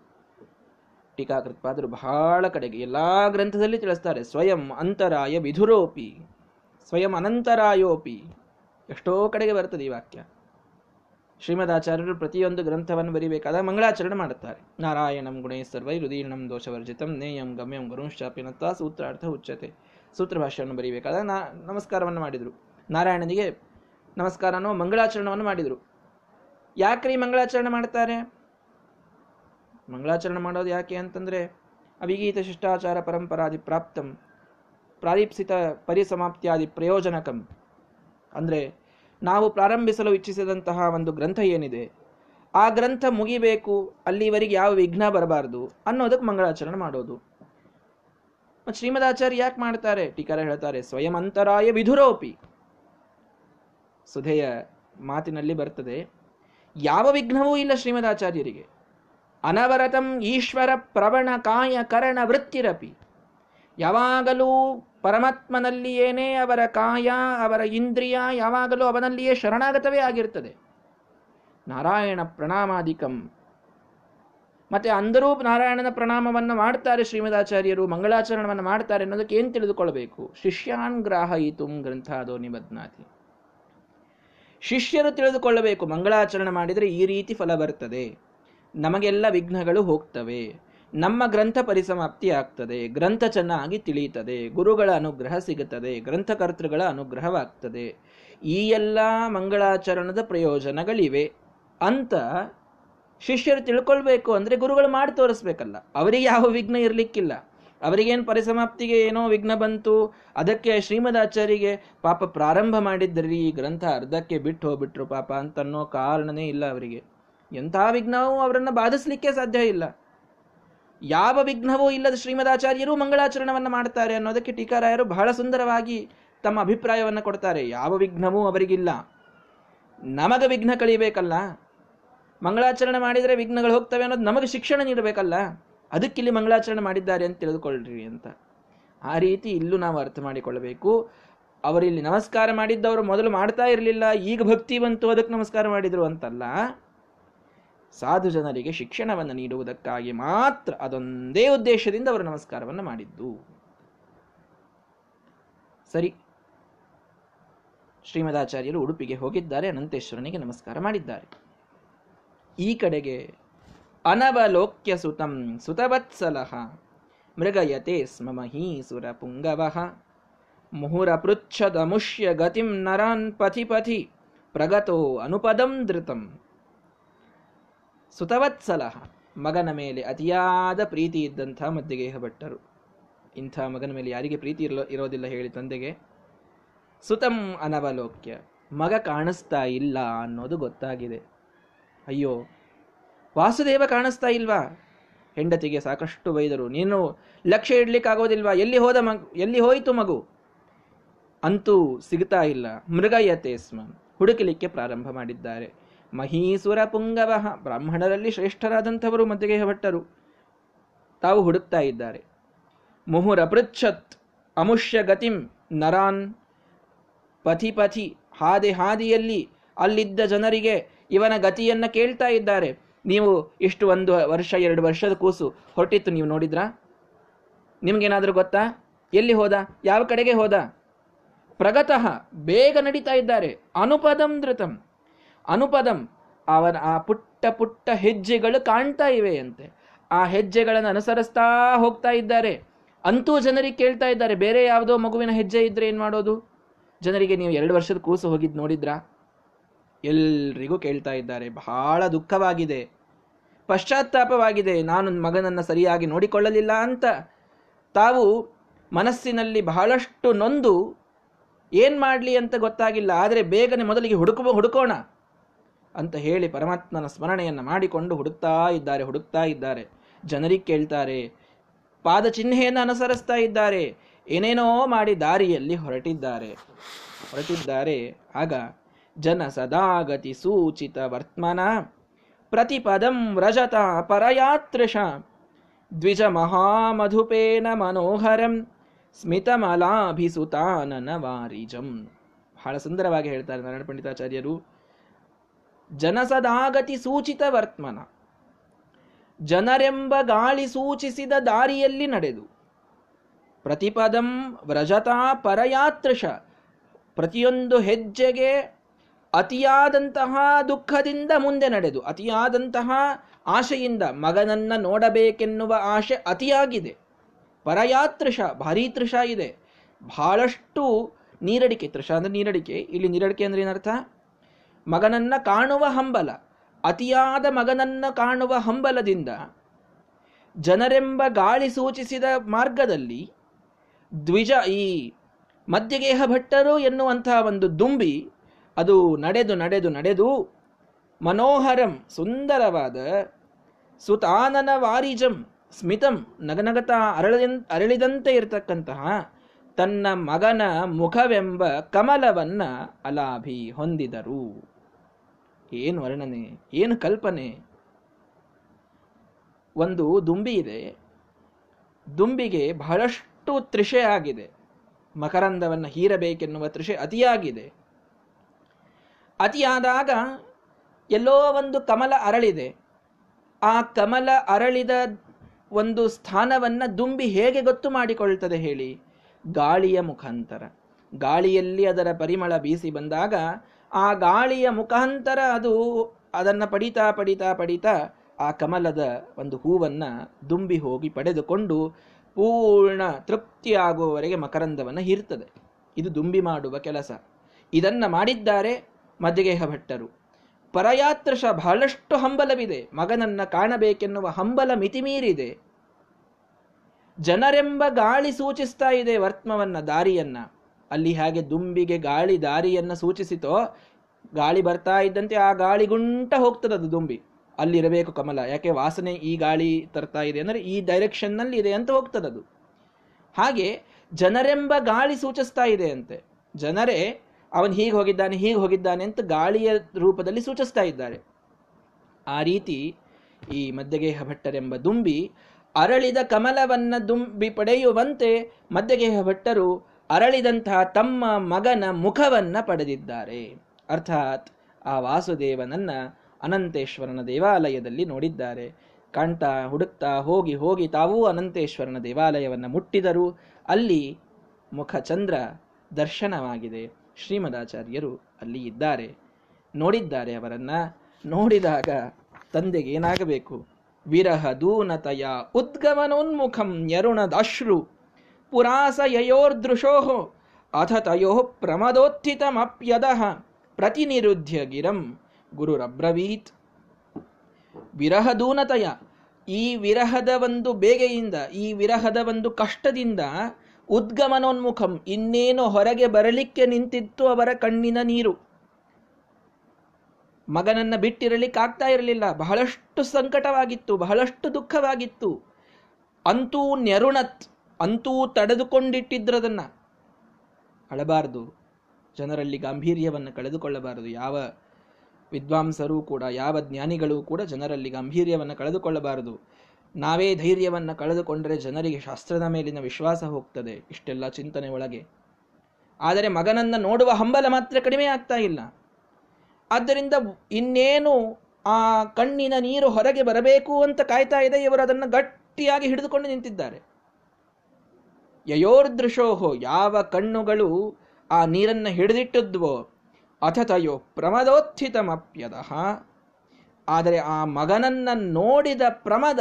ಟೀಕಾಕೃತ್ಪಾದರು ಬಹಳ ಕಡೆಗೆ ಎಲ್ಲ ಗ್ರಂಥದಲ್ಲಿ ತಿಳಿಸ್ತಾರೆ, ಸ್ವಯಂ ಅಂತರಾಯ ವಿಧುರೋಪಿ, ಸ್ವಯಂ ಅನಂತರಾಯೋಪಿ. ಎಷ್ಟೋ ಕಡೆಗೆ ಬರ್ತದೆ ಈ ವಾಕ್ಯ. ಶ್ರೀಮದಾಚಾರ್ಯರು ಪ್ರತಿಯೊಂದು ಗ್ರಂಥವನ್ನು ಬರೀಬೇಕಾದ ಮಂಗಳಾಚರಣೆ ಮಾಡುತ್ತಾರೆ. ನಾರಾಯಣಂ ಗುಣೇ ಸರ್ವೈ ರುದೀರ್ಣಂ ದೋಷವರ್ಜಿತಂ ನೇಯಂ ಗಮ್ಯಂ ಗುರುಂಶ್ಚಾಪಿನತ್ತ ಸೂತ್ರಾರ್ಥ ಉಚ್ಚತೆ ಸೂತ್ರ ಭಾಷೆಯನ್ನು ಬರೀಬೇಕಾದಾಗ ನಾ ನಮಸ್ಕಾರವನ್ನು ಮಾಡಿದರು. ನಾರಾಯಣನಿಗೆ ನಮಸ್ಕಾರನೋ ಮಂಗಳಾಚರಣವನ್ನು ಮಾಡಿದರು. ಯಾಕ್ರೀ ಮಂಗಳಾಚರಣೆ ಮಾಡ್ತಾರೆ ಮಂಗಳಾಚರಣೆ ಮಾಡೋದು ಯಾಕೆ ಅಂತಂದರೆ ಅವಿಗೀತ ಶಿಷ್ಟಾಚಾರ ಪರಂಪರಾದಿ ಪ್ರಾಪ್ತಂ ಪ್ರಾರೀಪ್ಸಿತ ಪರಿಸಮಾಪ್ತಿಯಾದಿ ಪ್ರಯೋಜನಕಂ. ಅಂದ್ರೆ ನಾವು ಪ್ರಾರಂಭಿಸಲು ಇಚ್ಛಿಸಿದಂತಹ ಒಂದು ಗ್ರಂಥ ಏನಿದೆ? ಆ ಗ್ರಂಥ ಮುಗಿಬೇಕು, ಅಲ್ಲಿವರೆಗೆ ಯಾವ ವಿಘ್ನ ಬರಬಾರದು ಅನ್ನೋದಕ್ಕೆ ಮಂಗಳಾಚರಣೆ ಮಾಡೋದು. ಮತ್ತು ಶ್ರೀಮದಾಚಾರ್ಯ ಯಾಕೆ ಮಾಡ್ತಾರೆ? ಟೀಕಾರ ಹೇಳ್ತಾರೆ, ಸ್ವಯಂ ಅಂತರಾಯ ವಿಧುರೋಪಿ. ಸುಧೆಯ ಮಾತಿನಲ್ಲಿ ಬರ್ತದೆ, ಯಾವ ವಿಘ್ನವೂ ಇಲ್ಲ ಶ್ರೀಮದಾಚಾರ್ಯರಿಗೆ. ಅನವರತಂ ಈಶ್ವರ ಪ್ರವಣ ಕಾಯ ಕರಣ ವೃತ್ತಿರಪಿ. ಯಾವಾಗಲೂ ಪರಮಾತ್ಮನಲ್ಲಿಯೇನೇ ಅವರ ಕಾಯ, ಅವರ ಇಂದ್ರಿಯ ಯಾವಾಗಲೂ ಅವನಲ್ಲಿಯೇ ಶರಣಾಗತವೇ ಆಗಿರ್ತದೆ ನಾರಾಯಣ ಪ್ರಣಾಮಾಧಿಕಂ. ಮತ್ತೆ ಅಂದರೂ ನಾರಾಯಣನ ಪ್ರಣಾಮವನ್ನು ಮಾಡ್ತಾರೆ ಶ್ರೀಮದಾಚಾರ್ಯರು, ಮಂಗಳಾಚರಣವನ್ನು ಮಾಡ್ತಾರೆ ಅನ್ನೋದಕ್ಕೆ ಏನು ತಿಳಿದುಕೊಳ್ಬೇಕು? ಶಿಷ್ಯಾನ್ ಗ್ರಾಹಯಿತು ಗ್ರಂಥಾದೋ ನಿಬದ್ನಾತಿ ಶಿಷ್ಯರು ತಿಳಿದುಕೊಳ್ಳಬೇಕು, ಮಂಗಳಾಚರಣೆ ಮಾಡಿದರೆ ಈ ರೀತಿ ಫಲ ಬರ್ತದೆ. ನಮಗೆಲ್ಲ ವಿಘ್ನಗಳು ಹೋಗ್ತವೆ. ನಮ್ಮ ಗ್ರಂಥ ಪರಿಸಮಾಪ್ತಿ ಆಗ್ತದೆ, ಗ್ರಂಥ ಚೆನ್ನಾಗಿ ತಿಳಿಯುತ್ತದೆ, ಗುರುಗಳ ಅನುಗ್ರಹ ಸಿಗುತ್ತದೆ, ಗ್ರಂಥಕರ್ತೃಗಳ ಅನುಗ್ರಹವಾಗ್ತದೆ. ಈ ಎಲ್ಲ ಮಂಗಳಾಚರಣದ ಪ್ರಯೋಜನಗಳಿವೆ. ಅಂತ ಶಿಷ್ಯರು ತಿಳ್ಕೊಳ್ಬೇಕು ಅಂದರೆ ಗುರುಗಳು ಮಾಡಿ ತೋರಿಸ್ಬೇಕಲ್ಲ. ಅವರಿಗೆ ಯಾವ ವಿಘ್ನ ಇರಲಿಕ್ಕಿಲ್ಲ. ಅವರಿಗೇನು ಪರಿಸಮಾಪ್ತಿಗೆ ಏನೋ ವಿಘ್ನ ಬಂತು, ಅದಕ್ಕೆ ಶ್ರೀಮದಾಚಾರ್ಯರಿಗೆ ಪಾಪ ಪ್ರಾರಂಭ ಮಾಡಿದ್ರಿ, ಈ ಗ್ರಂಥ ಅರ್ಧಕ್ಕೆ ಬಿಟ್ಟು ಹೋಗ್ಬಿಟ್ರು ಪಾಪ ಅಂತನ್ನೋ ಕಾರಣನೇ ಇಲ್ಲ ಅವರಿಗೆ. ಎಂಥ ವಿಘ್ನವೂ ಅವರನ್ನು ಬಾಧಿಸ್ಲಿಕ್ಕೆ ಸಾಧ್ಯ ಇಲ್ಲ. ಯಾವ ವಿಘ್ನವೂ ಇಲ್ಲದ ಶ್ರೀಮದಾಚಾರ್ಯರು ಮಂಗಳಾಚರಣವನ್ನು ಮಾಡ್ತಾರೆ ಅನ್ನೋದಕ್ಕೆ ಟೀಕಾರಾಯರು ಬಹಳ ಸುಂದರವಾಗಿ ತಮ್ಮ ಅಭಿಪ್ರಾಯವನ್ನು ಕೊಡ್ತಾರೆ. ಯಾವ ವಿಘ್ನವೂ ಅವರಿಗಿಲ್ಲ. ನಮಗ ವಿಘ್ನ ಕಳಿಬೇಕಲ್ಲ. ಮಂಗಳಾಚರಣೆ ಮಾಡಿದರೆ ವಿಘ್ನಗಳು ಹೋಗ್ತವೆ ಅನ್ನೋದು ನಮಗೆ ಶಿಕ್ಷಣ ನೀಡಬೇಕಲ್ಲ. ಅದಕ್ಕಿಲ್ಲಿ ಮಂಗಳಾಚರಣೆ ಮಾಡಿದ್ದಾರೆ ಅಂತ ತಿಳಿದುಕೊಳ್ಳ್ರಿ ಅಂತ. ಆ ರೀತಿ ಇಲ್ಲೂ ನಾವು ಅರ್ಥ ಮಾಡಿಕೊಳ್ಳಬೇಕು. ಅವರಿಲ್ಲಿ ನಮಸ್ಕಾರ ಮಾಡಿದ್ದವರು ಮೊದಲು ಮಾಡ್ತಾ ಇರಲಿಲ್ಲ, ಈಗ ಭಕ್ತಿ ಬಂತು, ಅದಕ್ಕೆ ನಮಸ್ಕಾರ ಮಾಡಿದರು ಅಂತಲ್ಲ. ಸಾಧು ಜನರಿಗೆ ಶಿಕ್ಷಣವನ್ನು ನೀಡುವುದಕ್ಕಾಗಿ ಮಾತ್ರ ಅದೊಂದೇ ಉದ್ದೇಶದಿಂದ ಅವರು ನಮಸ್ಕಾರವನ್ನು ಮಾಡಿದ್ದು. ಸರಿ. ಶ್ರೀಮದಾಚಾರ್ಯರು ಉಡುಪಿಗೆ ಹೋಗಿದ್ದಾರೆ, ಅನಂತೇಶ್ವರನಿಗೆ ನಮಸ್ಕಾರ ಮಾಡಿದ್ದಾರೆ. ಈ ಕಡೆಗೆ, ಅನವಲೋಕ್ಯ ಸುತಂ ಸುತವತ್ಸಲಹ ಮೃಗಯತೆ ಸ್ಮ ಮಹೀಸುರ ಪುಂಗವಃ ಮುಹುರಪೃಚ್ಛದಮುಷ್ಯ ಗತಿಂ ನರಾನ್ ಪಥಿ ಪಥಿ ಪ್ರಗತೋ ಅನುಪದಂ ಧೃತಂ ಸುತವತ್ಸಲಹ ಮಗನ ಮೇಲೆ ಅತಿಯಾದ ಪ್ರೀತಿ ಇದ್ದಂಥ ಮದ್ದಿಗೇಹ ಭಟ್ಟರು ಇಂಥ ಮಗನ ಮೇಲೆ ಯಾರಿಗೆ ಪ್ರೀತಿ ಇರಲೋ, ಇರೋದಿಲ್ಲ ಹೇಳಿ ತಂದೆಗೆ. ಸುತಂ ಅನವಲೋಕ್ಯ. ಮಗ ಕಾಣಿಸ್ತಾ ಇಲ್ಲ ಅನ್ನೋದು ಗೊತ್ತಾಗಿದೆ. ಅಯ್ಯೋ, ವಾಸುದೇವ ಕಾಣಿಸ್ತಾ ಇಲ್ವಾ? ಹೆಂಡತಿಗೆ ಸಾಕಷ್ಟು ಬೈದರು. ನೀನು ಲಕ್ಷ್ಯ ಇಡ್ಲಿಕ್ಕಾಗೋದಿಲ್ವಾ? ಎಲ್ಲಿ ಹೋದ ಮಗು, ಎಲ್ಲಿ ಹೋಯಿತು ಮಗು? ಅಂತೂ ಸಿಗ್ತಾ ಇಲ್ಲ. ಮೃಗಯತೆ ಸ್ಮ ಹುಡುಕಲಿಕ್ಕೆ ಪ್ರಾರಂಭ ಮಾಡಿದ್ದಾರೆ. ಮಹೀಸುರ ಪುಂಗವಹ ಬ್ರಾಹ್ಮಣರಲ್ಲಿ ಶ್ರೇಷ್ಠರಾದಂಥವರು ಮದ್ದಿಗೆ ಭಟ್ಟರು. ತಾವು ಹುಡುಕ್ತಾ ಇದ್ದಾರೆ. ಮುಹುರಪೃಚ್ಛತ್ ಅಮುಷ್ಯ ಗತಿಂ ನರಾನ್ ಪಥಿ ಪಥಿ ಹಾದಿ ಹಾದಿಯಲ್ಲಿ ಅಲ್ಲಿದ್ದ ಜನರಿಗೆ ಇವನ ಗತಿಯನ್ನು ಕೇಳ್ತಾ ಇದ್ದಾರೆ. ನೀವು ಇಷ್ಟು ಒಂದು ವರ್ಷ, ಎರಡು ವರ್ಷದ ಕೂಸು ಹೊರಟಿತ್ತು, ನೀವು ನೋಡಿದ್ರಾ? ನಿಮಗೇನಾದರೂ ಗೊತ್ತಾ? ಎಲ್ಲಿ ಹೋದ? ಯಾವ ಕಡೆಗೆ ಹೋದ? ಪ್ರಗತಃ ಬೇಗ ನಡೀತಾ ಇದ್ದಾರೆ. ಅನುಪದಂ ಧೃತಂ. ಅನುಪದಂ, ಅವನ ಆ ಪುಟ್ಟ ಪುಟ್ಟ ಹೆಜ್ಜೆಗಳು ಕಾಣ್ತಾ ಇವೆ ಅಂತೆ ಆ ಹೆಜ್ಜೆಗಳನ್ನು ಅನುಸರಿಸ್ತಾ ಹೋಗ್ತಾ ಇದ್ದಾರೆ. ಅಂತೂ ಜನರಿಗೆ ಕೇಳ್ತಾ ಇದ್ದಾರೆ, ಬೇರೆ ಯಾವುದೋ ಮಗುವಿನ ಹೆಜ್ಜೆ ಇದ್ರೆ ಏನು ಮಾಡೋದು? ಜನರಿಗೆ ನೀವು ಎರಡು ವರ್ಷದ ಕೂಸು ಹೋಗಿದ್ದು ನೋಡಿದ್ರಾ? ಎಲ್ರಿಗೂ ಕೇಳ್ತಾ ಇದ್ದಾರೆ, ಬಹಳ ದುಃಖವಾಗಿದೆ. ಪಶ್ಚಾತ್ತಾಪವಾಗಿದೆ, ನಾನು ಮಗನನ್ನು ಸರಿಯಾಗಿ ನೋಡಿಕೊಳ್ಳಲಿಲ್ಲ ಅಂತ. ತಾವು ಮನಸ್ಸಿನಲ್ಲಿ ಬಹಳಷ್ಟು ನೊಂದು, ಏನು ಮಾಡಲಿ ಅಂತ ಗೊತ್ತಾಗಿಲ್ಲ, ಆದರೆ ಬೇಗನೆ ಮೊದಲಿಗೆ ಹುಡುಕ ಹುಡುಕೋಣ. ಅಂತ ಹೇಳಿ ಪರಮಾತ್ಮನ ಸ್ಮರಣೆಯನ್ನು ಮಾಡಿಕೊಂಡು ಹುಡುಕ್ತಾ ಇದ್ದಾರೆ ಹುಡುಕ್ತಾ ಇದ್ದಾರೆ. ಜನರಿಗೆ ಕೇಳ್ತಾರೆ ಪಾದ ಚಿಹ್ನೆಯನ್ನು ಅನುಸರಿಸ್ತಾ ಇದ್ದಾರೆ, ಏನೇನೋ ಮಾಡಿ ದಾರಿಯಲ್ಲಿ ಹೊರಟಿದ್ದಾರೆ. ಹೊರಟಿದ್ದಾರೆ. ಆಗ ಜನ ಸದಾಗತಿ ಸೂಚಿತ ವರ್ತಮನ, ಪ್ರತಿಪದಂ ವ್ರಜತ ಪರಯಾತ್ರಿಷ ದ್ವಿಜ ಮಹಾಮಧುಪೇನ ಮನೋಹರಂ ಸ್ಮಿತಮಲಾಭಿಸುತಾನನ ವಾರಿಜಂ ಬಹಳ ಸುಂದರವಾಗಿ ಹೇಳ್ತಾರೆ ನಾರಾಯಣ ಪಂಡಿತಾಚಾರ್ಯರು. ಜನಸದಾಗತಿ ಸೂಚಿತ ವರ್ತಮನ. ಜನರೆಂಬ ಗಾಳಿ ಸೂಚಿಸಿದ ದಾರಿಯಲ್ಲಿ ನಡೆದು. ಪ್ರತಿಪದಂ ವ್ರಜತಾ ಪರಯಾತ್ರಶ. ಪ್ರತಿಯೊಂದು ಹೆಜ್ಜೆಗೆ ಅತಿಯಾದಂತಹ ದುಃಖದಿಂದ ಮುಂದೆ ನಡೆದು, ಅತಿಯಾದಂತಹ ಆಶೆಯಿಂದ ಮಗನನ್ನ ನೋಡಬೇಕೆನ್ನುವ ಆಶೆ ಅತಿಯಾಗಿದೆ. ಪರಯಾತೃಷ ಭಾರೀ ತೃಷ ಇದೆ. ಬಹಳಷ್ಟು ನೀರಡಿಕೆ, ತೃಷ ಅಂದರೆ ನೀರಡಿಕೆ. ಇಲ್ಲಿ ನೀರಡಿಕೆ ಅಂದ್ರೆ ಏನರ್ಥ? ಮಗನನ್ನ ಕಾಣುವ ಹಂಬಲ, ಅತಿಯಾದ ಮಗನನ್ನ ಕಾಣುವ ಹಂಬಲದಿಂದ ಜನರೆಂಬ ಗಾಳಿ ಸೂಚಿಸಿದ ಮಾರ್ಗದಲ್ಲಿ ದ್ವಿಜ, ಈ ಮಧ್ಯಗೇಹ ಭಟ್ಟರು ಎನ್ನುವಂತಹ ಒಂದು ದುಂಬಿ, ಅದು ನಡೆದು ನಡೆದು ನಡೆದು ಮನೋಹರಂ, ಸುಂದರವಾದ ಸುತಾನನ ವಾರಿಜಂ, ಸ್ಮಿತಂ, ನಗನಗತ ಅರಳ ಅರಳಿದಂತೆ ಇರತಕ್ಕಂತಹ ತನ್ನ ಮಗನ ಮುಖವೆಂಬ ಕಮಲವನ್ನ ಅಲಾಭಿ ಹೊಂದಿದರು. ಏನು ವರ್ಣನೆ, ಏನು ಕಲ್ಪನೆ? ಒಂದು ದುಂಬಿ ಇದೆ. ದುಂಬಿಗೆ ಬಹಳಷ್ಟು ತ್ರಿಷೆ ಆಗಿದೆ. ಮಕರಂದವನ್ನು ಹೀರಬೇಕೆನ್ನುವ ತ್ರಿಷೆ ಅತಿಯಾಗಿದೆ. ಅತಿಯಾದಾಗ ಎಲ್ಲೋ ಒಂದು ಕಮಲ ಅರಳಿದೆ. ಆ ಕಮಲ ಅರಳಿದ ಒಂದು ಸ್ಥಾನವನ್ನ ದುಂಬಿ ಹೇಗೆ ಗೊತ್ತು ಮಾಡಿಕೊಳ್ತದೆ ಹೇಳಿ? ಗಾಳಿಯ ಮುಖಾಂತರ. ಗಾಳಿಯಲ್ಲಿ ಅದರ ಪರಿಮಳ ಬೀಸಿ ಬಂದಾಗ ಆ ಗಾಳಿಯ ಮುಖಾಂತರ ಅದು ಅದನ್ನು ಪಡಿತಾ ಪಡಿತಾ ಪಡಿತಾ ಆ ಕಮಲದ ಒಂದು ಹೂವನ್ನು ದುಂಬಿ ಹೋಗಿ ಪಡೆದುಕೊಂಡು ಪೂರ್ಣ ತೃಪ್ತಿಯಾಗುವವರೆಗೆ ಮಕರಂದವನ್ನು ಹೀರ್ತದೆ. ಇದು ದುಂಬಿ ಮಾಡುವ ಕೆಲಸ. ಇದನ್ನು ಮಾಡಿದ್ದಾರೆ ಮಧ್ಯಗೇಹ ಭಟ್ಟರು. ಪರಯಾತ್ರಶ ಬಹಳಷ್ಟು ಹಂಬಲವಿದೆ. ಮಗನನ್ನ ಕಾಣಬೇಕೆನ್ನುವ ಹಂಬಲ ಮಿತಿಮೀರಿದೆ. ಜನರೆಂಬ ಗಾಳಿ ಸೂಚಿಸ್ತಾ ಇದೆ ವರ್ತ್ಮವನ್ನ ದಾರಿಯನ್ನ. ಅಲ್ಲಿ ಹಾಗೆ ದುಂಬಿಗೆ ಗಾಳಿ ದಾರಿಯನ್ನು ಸೂಚಿಸಿತೋ, ಗಾಳಿ ಬರ್ತಾ ಇದ್ದಂತೆ ಆ ಗಾಳಿ ಗುಂಟ ಹೋಗ್ತದದು ದುಂಬಿ. ಅಲ್ಲಿರಬೇಕು ಕಮಲ. ಯಾಕೆ ವಾಸನೆ ಈ ಗಾಳಿ ತರ್ತಾ ಇದೆ ಅಂದರೆ ಈ ಡೈರೆಕ್ಷನ್ನಲ್ಲಿ ಇದೆ ಅಂತ ಹೋಗ್ತದದು ಹಾಗೆ ಜನರೆಂಬ ಗಾಳಿ ಸೂಚಿಸ್ತಾ ಇದೆ ಅಂತೆ. ಜನರೇ ಅವನು ಹೀಗೆ ಹೋಗಿದ್ದಾನೆ ಹೀಗೆ ಹೋಗಿದ್ದಾನೆ ಅಂತ ಗಾಳಿಯ ರೂಪದಲ್ಲಿ ಸೂಚಿಸ್ತಾ ಇದ್ದಾರೆ. ಆ ರೀತಿ ಈ ಮದ್ಯಗೇಹ ಭಟ್ಟರೆಂಬ ದುಂಬಿ ಅರಳಿದ ಕಮಲವನ್ನ ದುಂಬಿ ಪಡೆಯುವಂತೆ ಮದ್ಯಗೇಹ ಭಟ್ಟರು ಅರಳಿದಂತಹ ತಮ್ಮ ಮಗನ ಮುಖವನ್ನ ಪಡೆದಿದ್ದಾರೆ. ಅರ್ಥಾತ್ ಆ ವಾಸುದೇವನನ್ನ ಅನಂತೇಶ್ವರನ ದೇವಾಲಯದಲ್ಲಿ ನೋಡಿದ್ದಾರೆ. ಕಾಣ್ತಾ ಹುಡುಕ್ತಾ ಹೋಗಿ ಹೋಗಿ ತಾವೂ ಅನಂತೇಶ್ವರನ ದೇವಾಲಯವನ್ನು ಮುಟ್ಟಿದರು ಅಲ್ಲಿ ಮುಖಚಂದ್ರ ದರ್ಶನವಾಗಿದೆ. ಶ್ರೀಮದಾಚಾರ್ಯರು ಅಲ್ಲಿ ಇದ್ದಾರೆ. ನೋಡಿದ್ದಾರೆ ಅವರನ್ನ. ನೋಡಿದಾಗ ತಂದೆಗೆ ಏನಾಗಬೇಕು? ವಿರಹ ದೂನತಯ ಉದ್ಗಮನೋನ್ಮುಖಂ ಯರುಣದಾಶ್ರು. ಪುರಾಸಯೋರ್ದೃಶೋ ಅಥ ತಯೋ ಪ್ರಮದೋತ್ಥಿತಮಪ್ಯದಃ ಪ್ರತಿನಿರುದ್ಧ್ಯ ಗಿರಂ ಗುರುರಬ್ರವೀತ್. ವಿರಹದೂನತಯ, ಈ ವಿರಹದ ಒಂದು ಬೇಗೆಯಿಂದ, ಈ ವಿರಹದ ಒಂದು ಕಷ್ಟದಿಂದ ಉದ್ಗಮನೋನ್ಮುಖಂ, ಇನ್ನೇನು ಹೊರಗೆ ಬರಲಿಕ್ಕೆ ನಿಂತಿತ್ತು ಅವರ ಕಣ್ಣಿನ ನೀರು. ಮಗನನ್ನ ಬಿಟ್ಟಿರಲಿಕ್ಕಾಗ್ತಾ ಇರಲಿಲ್ಲ, ಬಹಳಷ್ಟು ಸಂಕಟವಾಗಿತ್ತು, ಬಹಳಷ್ಟು ದುಃಖವಾಗಿತ್ತು. ಅಂತೂ ನೆರುಣತ್ ಅಂತೂ ತಡೆದುಕೊಂಡಿಟ್ಟಿದ್ರದನ್ನ ಅಳಬಾರದು. ಜನರಲ್ಲಿ ಗಾಂಭೀರ್ಯವನ್ನು ಕಳೆದುಕೊಳ್ಳಬಾರದು. ಯಾವ ವಿದ್ವಾಂಸರು ಕೂಡ, ಯಾವ ಜ್ಞಾನಿಗಳು ಕೂಡ ಜನರಲ್ಲಿ ಗಾಂಭೀರ್ಯವನ್ನು ಕಳೆದುಕೊಳ್ಳಬಾರದು. ನಾವೇ ಧೈರ್ಯವನ್ನು ಕಳೆದುಕೊಂಡರೆ ಜನರಿಗೆ ಶಾಸ್ತ್ರದ ಮೇಲಿನ ವಿಶ್ವಾಸ ಹೋಗ್ತದೆ, ಇಷ್ಟೆಲ್ಲ ಚಿಂತನೆ ಒಳಗೆ. ಆದರೆ ಮಗನನ್ನು ನೋಡುವ ಹಂಬಲ ಮಾತ್ರ ಕಡಿಮೆ ಆಗ್ತಾ ಇಲ್ಲ. ಆದ್ದರಿಂದ ಇನ್ನೇನು ಆ ಕಣ್ಣಿನ ನೀರು ಹೊರಗೆ ಬರಬೇಕು ಅಂತ ಕಾಯ್ತಾ ಇದೆ ಇವರು ಅದನ್ನು ಗಟ್ಟಿಯಾಗಿ ಹಿಡಿದುಕೊಂಡು ನಿಂತಿದ್ದಾರೆ. ಯಯೋರ್ದೃಶೋಹೋ, ಯಾವ ಕಣ್ಣುಗಳು ಆ ನೀರನ್ನು ಹಿಡಿದಿಟ್ಟದ್ವೋ ಅಥತಯೋ ಪ್ರಮದೋತ್ಥಿತಮಪ್ಯದ. ಆದರೆ ಆ ಮಗನನ್ನ ನೋಡಿದ ಪ್ರಮದ,